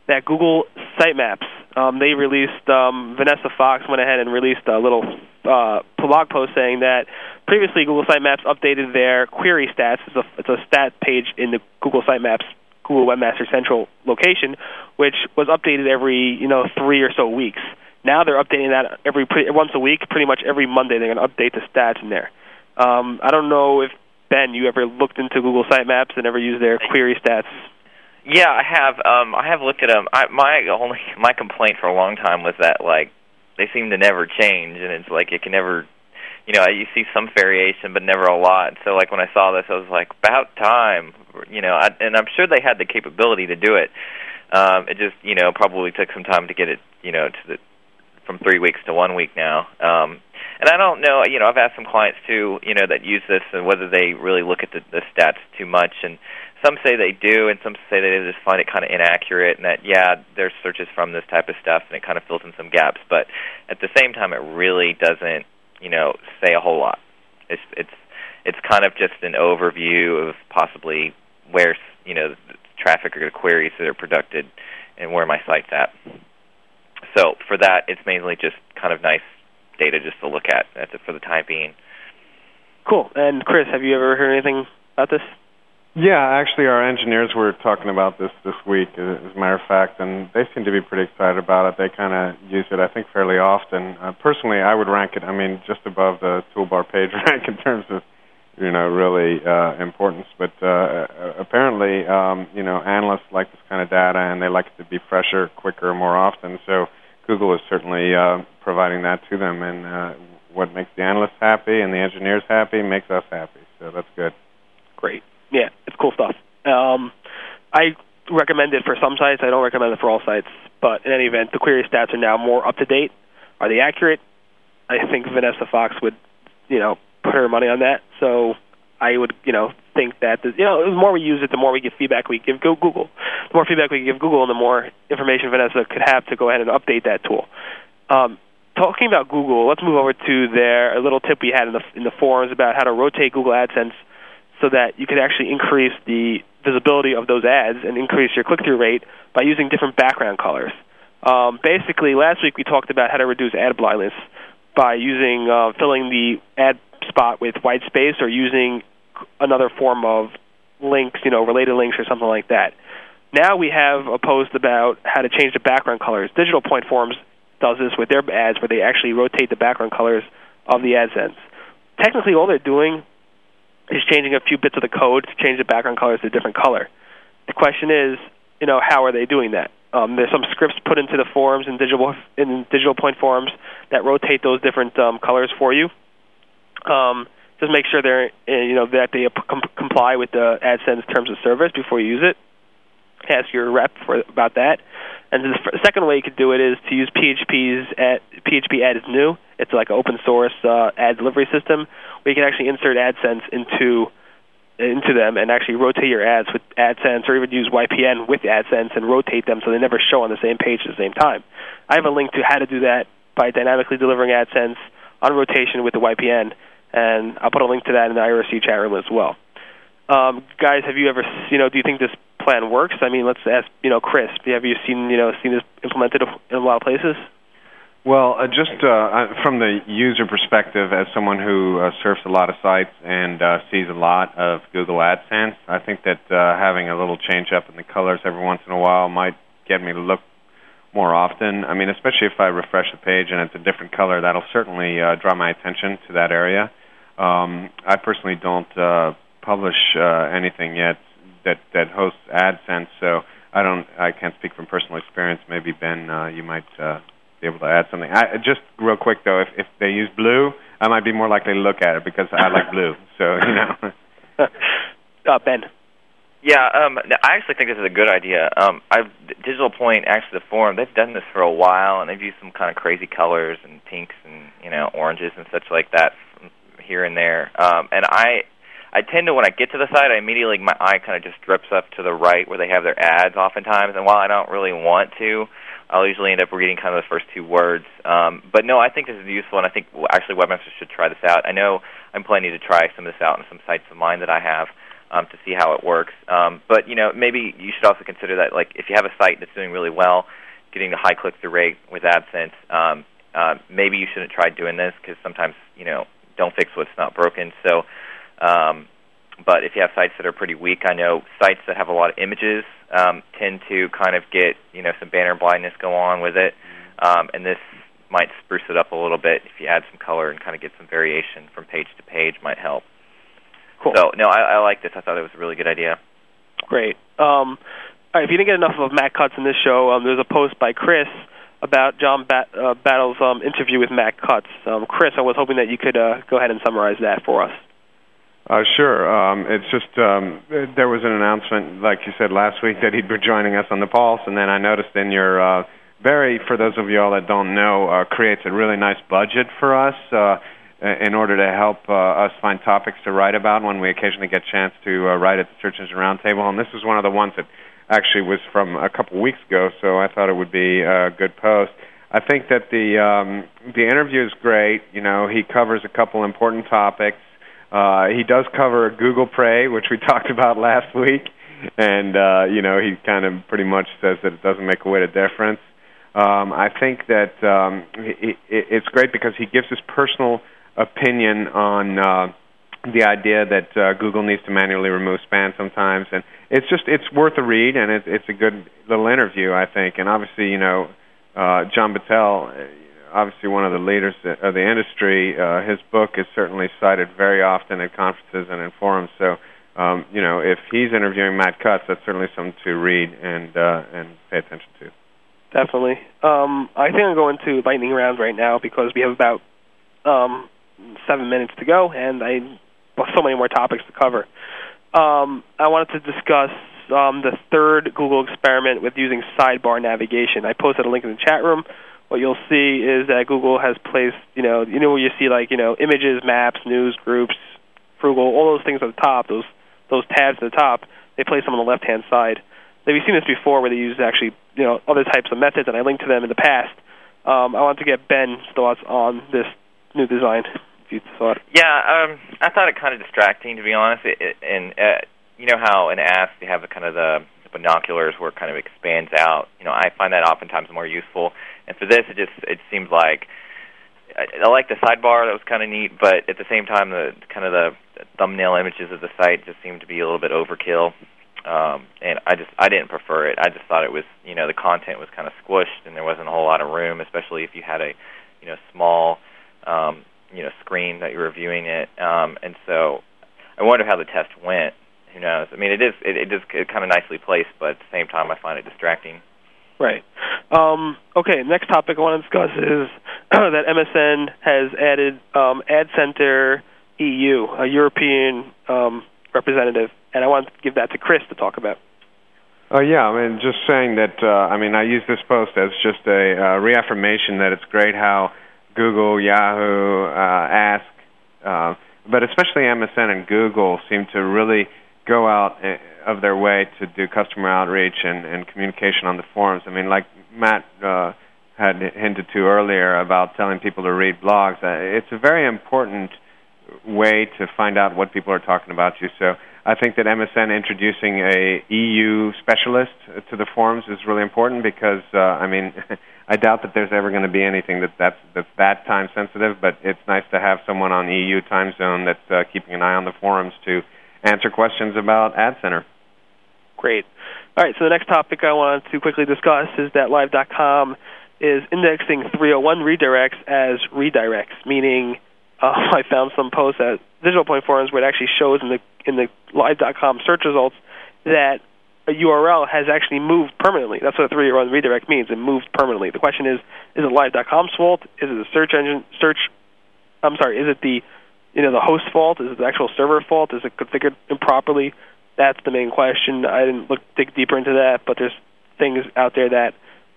that Google Sitemaps. Um, they released um, Vanessa Fox went ahead and released a little uh, blog post saying that previously Google Sitemaps updated their query stats. It's a, it's a stat page in the Google Sitemaps Google Webmaster Central location, which was updated every you know three or so weeks. Now they're updating that every pre- once a week, pretty much every Monday. They're going to update the stats in there. Um, I don't know if Ben, you ever looked into Google Sitemaps and ever used their query stats? Yeah, I have. Um, I have looked at them. I, my only my complaint for a long time was that like they seem to never change, and it's like it can never. You know, you see some variation, but never a lot. So, like when I saw this, I was like, about time. You know, I, and I'm sure they had the capability to do it. Um, it just, you know, probably took some time to get it, you know, to the from three weeks to one week now. Um, and I don't know, you know, I've asked some clients too, you know, that use this and whether they really look at the, the stats too much. And some say they do, and some say they just find it kind of inaccurate, and that yeah, there's searches from this type of stuff, and it kind of fills in some gaps. But at the same time, it really doesn't, you know, say a whole lot. It's it's it's kind of just an overview of possibly where you know traffic or the queries that are produced and where my site's at. So for that, it's mainly just kind of nice data just to look at. That's it for the time being. Cool. And Chris, have you ever heard anything about this? Yeah, actually, our engineers were talking about this this week, as a matter of fact, and they seem to be pretty excited about it. They kind of use it, I think, fairly often. Uh, personally, I would rank it, I mean, just above the toolbar page rank in terms of, you know, really uh, importance. But uh, apparently, um, you know, analysts like this kind of data, and they like it to be fresher, quicker, more often. So Google is certainly uh, providing that to them, and uh, what makes the analysts happy and the engineers happy makes us happy. So that's good. Great. Yeah, it's cool stuff. Um, I recommend it for some sites. I don't recommend it for all sites. But in any event, the query stats are now more up to date. Are they accurate? I think Vanessa Fox would, you know, put her money on that. So I would, you know, think that the, you know, the more we use it, the more we get feedback we give Google. The more feedback we give Google, and the more information Vanessa could have to go ahead and update that tool. Um, talking about Google, let's move over to their a little tip we had in the in the forums about how to rotate Google AdSense so that you could actually increase the visibility of those ads and increase your click through rate by using different background colors. Um, basically, last week we talked about how to reduce ad blindness by using uh, filling the ad spot with white space or using another form of links, you know, related links or something like that. Now we have a post about how to change the background colors. Digital Point Forums does this with their ads where they actually rotate the background colors of the AdSense. Technically, all they're doing is changing a few bits of the code to change the background colors to a different color. The question is, you know, how are they doing that? Um, there's some scripts put into the forums in digital in digital point forums that rotate those different um, colors for you. Um, just make sure they're uh, you know that they com- comply with the AdSense terms of service before you use it. Ask your rep for about that. And the second way you could do it is to use PHP's ad, phpAdsNew. It's like an open source uh, ad delivery system where you can actually insert AdSense into into them and actually rotate your ads with AdSense or even use YPN with AdSense and rotate them so they never show on the same page at the same time. I have a link to how to do that by dynamically delivering AdSense on rotation with the YPN, and I'll put a link to that in the IRC chat room as well. Um, guys, have you ever, you know, do you think this plan works? I mean, let's ask, you know, Chris. Have you seen, you know, seen this implemented in a lot of places? Well, uh, just uh, from the user perspective, as someone who uh, surfs a lot of sites and uh, sees a lot of Google AdSense, I think that uh, having a little change up in the colors every once in a while might get me to look more often. I mean, especially if I refresh the page and it's a different color, that'll certainly uh, draw my attention to that area. Um, I personally don't uh, publish uh, anything yet that that hosts AdSense, so I don't. I can't speak from personal experience. Maybe Ben, uh, you might. Uh, be able to add something. I, just real quick though, if if they use blue, I might be more likely to look at it because I like blue. So you know. uh, ben. Yeah, um, I actually think this is a good idea. Um, I've Digital Point, actually the forum, they've done this for a while, and they've used some kind of crazy colors and pinks and you know oranges and such like that here and there. Um, and I, I tend to when I get to the site, I immediately my eye kind of just drips up to the right where they have their ads, oftentimes. And while I don't really want to, I'll usually end up reading kind of the first two words. Um, but no, I think this is useful, and I think actually webmasters should try this out. I know I'm planning to try some of this out on some sites of mine that I have um, to see how it works. Um, but you know, maybe you should also consider that like if you have a site that's doing really well, getting the high click-through rate with AdSense, um, uh, maybe you shouldn't try doing this because sometimes you know don't fix what's not broken. So. Um, but if you have sites that are pretty weak, I know sites that have a lot of images um, tend to kind of get you know some banner blindness go on with it, um, and this might spruce it up a little bit if you add some color and kind of get some variation from page to page might help. Cool. So no, I, I like this. I thought it was a really good idea. Great. Um, all right, if you didn't get enough of Matt Cutts in this show, um, there's a post by Chris about John Bat- uh, Battelle's um, interview with Matt Cutts. Um, Chris, I was hoping that you could uh, go ahead and summarize that for us. Uh, sure. Um, it's just um, there was an announcement, like you said last week, that he'd be joining us on the Pulse, and then I noticed in your uh, very, for those of you all that don't know, uh, creates a really nice budget for us uh, in order to help uh, us find topics to write about when we occasionally get a chance to uh, write at the Search Engine Roundtable. And this is one of the ones that actually was from a couple weeks ago, so I thought it would be a good post. I think that the um, the interview is great. You know, he covers a couple important topics. Uh, he does cover Google Play, which we talked about last week, and uh, you know he kind of pretty much says that it doesn't make a whit of difference. Um, I think that um, it, it's great because he gives his personal opinion on uh, the idea that uh, Google needs to manually remove spam sometimes, and it's just it's worth a read, and it's it's a good little interview, I think. And obviously, you know, uh, John Battelle obviously one of the leaders of the industry. Uh, his book is certainly cited very often at conferences and in forums. So, um, you know, if he's interviewing Matt Cutts, that's certainly something to read and uh, and pay attention to. Definitely. Um, I think I'm going to lightning round right now because we have about um, seven minutes to go, and I so many more topics to cover. Um, I wanted to discuss um, the third Google experiment with using sidebar navigation. I posted a link in the chat room what you'll see is that Google has placed, you know, you know where you see like, you know, images, maps, news, groups, Froogle, all those things at the top, those those tabs at the top, they place them on the left-hand side. Now, we've seen this before where they use actually, you know, other types of methods, and I linked to them in the past. Um, I want to get Ben's thoughts on this new design. You thought. Yeah, um, I thought it kind of distracting to be honest. It, it, and uh, you know how in Ask they have the kind of the binoculars where it kind of expands out. You know, I find that oftentimes more useful. And for this, it just it seems like I, I like the sidebar. That was kind of neat, but at the same time, the kind of the thumbnail images of the site just seemed to be a little bit overkill. Um, and I just I didn't prefer it. I just thought it was you know the content was kind of squished and there wasn't a whole lot of room, especially if you had a you know small um, you know screen that you were viewing it. Um, and so I wonder how the test went who knows? I mean, it is it, it is kind of nicely placed, but at the same time, I find it distracting. Right. Um, okay. Next topic I want to discuss is that MSN has added um, Ad Center EU, a European um, representative, and I want to give that to Chris to talk about. Oh uh, yeah, I mean, just saying that. Uh, I mean, I use this post as just a uh, reaffirmation that it's great how Google, Yahoo, uh, Ask, uh, but especially MSN and Google seem to really go out eh, of their way to do customer outreach and, and communication on the forums. I mean, like Matt uh, had hinted to earlier about telling people to read blogs. Uh, it's a very important way to find out what people are talking about you. So I think that MSN introducing a EU specialist to the forums is really important because uh, I mean I doubt that there's ever going to be anything that that's that's that time sensitive, but it's nice to have someone on EU time zone that's uh, keeping an eye on the forums to answer questions about Ad Center. Great. All right, so the next topic I wanted to quickly discuss is that Live.com is indexing 301 redirects as redirects, meaning uh, I found some posts at Digital Point forums where it actually shows in the in the Live.com search results that a URL has actually moved permanently. That's what a three-year run redirect means. It moved permanently. The question is: Is it Live.com's fault? Is it the search engine search? I'm sorry. Is it the you know the host fault? Is it the actual server fault? Is it configured improperly? That's the main question. I didn't look dig deeper into that, but there's things out there that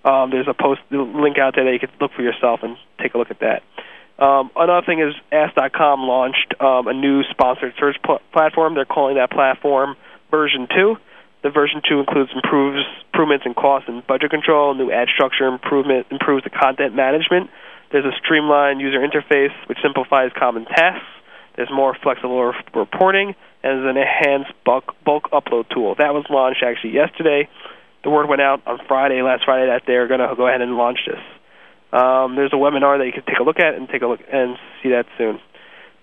um, there's a post link out there that you can look for yourself and take a look at that. Um, another thing is Ask.com launched um, a new sponsored search pl- platform. They're calling that platform version 2. The version 2 includes improves, improvements in cost and budget control, new ad structure improvement, improves the content management. There's a streamlined user interface which simplifies common tasks. There's more flexible reporting, and there's an enhanced bulk, bulk upload tool. That was launched actually yesterday. The word went out on Friday, last Friday, that they're going to go ahead and launch this. Um, there's a webinar that you can take a look at and take a look and see that soon.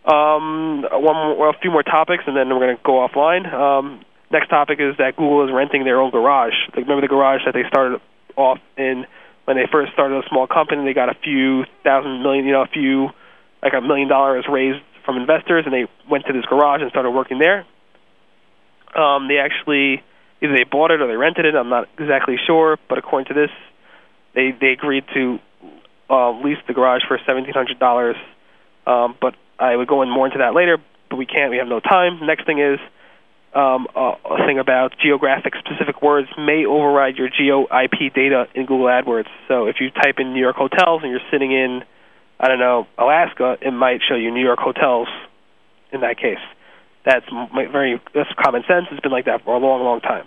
Um, one more, a few more topics, and then we're going to go offline. Um, next topic is that Google is renting their own garage. Like, remember the garage that they started off in when they first started a small company? They got a few thousand million, you know, a few like a million dollars raised from investors, and they went to this garage and started working there. Um, they actually either they bought it or they rented it. I'm not exactly sure, but according to this, they they agreed to uh, lease the garage for seventeen hundred dollars. Um, but I would go in more into that later, but we can't. We have no time. Next thing is um, a, a thing about geographic specific words may override your geo IP data in Google AdWords. So if you type in New York hotels and you're sitting in I don't know, Alaska, it might show you New York hotels in that case. That's very that's common sense. It's been like that for a long, long time.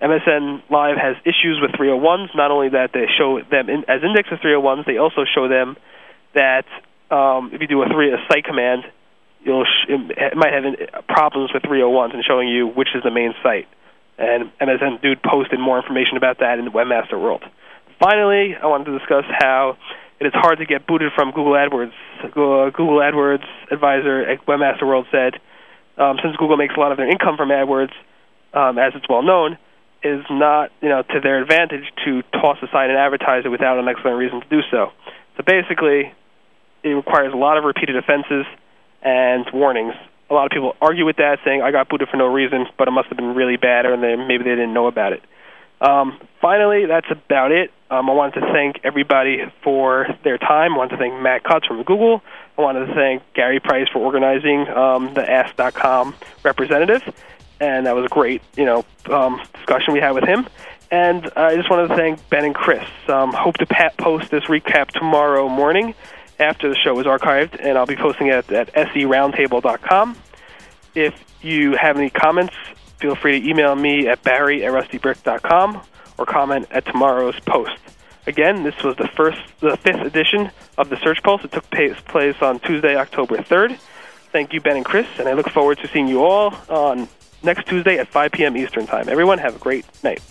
MSN Live has issues with 301s. Not only that they show them in, as index of 301s, they also show them that um, if you do a three a site command, you'll sh- it might have problems with 301s and showing you which is the main site. And MSN Dude posted more information about that in the Webmaster World. Finally, I wanted to discuss how it is hard to get booted from Google AdWords. Google AdWords advisor at Webmaster World said, um, since Google makes a lot of their income from AdWords, um, as it's well known, is not you know to their advantage to toss aside an advertiser without an excellent reason to do so. So basically, it requires a lot of repeated offenses and warnings. A lot of people argue with that, saying I got booted for no reason, but it must have been really bad, or they, maybe they didn't know about it. Um, finally, that's about it. Um, I wanted to thank everybody for their time. I wanted to thank Matt Cutts from Google. I wanted to thank Gary Price for organizing um, the Ask.com representative, and that was a great, you know, um, discussion we had with him. And I just wanted to thank Ben and Chris. Um, hope to post this recap tomorrow morning after the show is archived, and I'll be posting it at seroundtable.com. If you have any comments, feel free to email me at barry at rustybrick.com or comment at tomorrow's post. Again, this was the first, the fifth edition of the Search Pulse. It took place on Tuesday, October 3rd. Thank you, Ben and Chris, and I look forward to seeing you all on next Tuesday at 5 p.m. Eastern Time. Everyone, have a great night.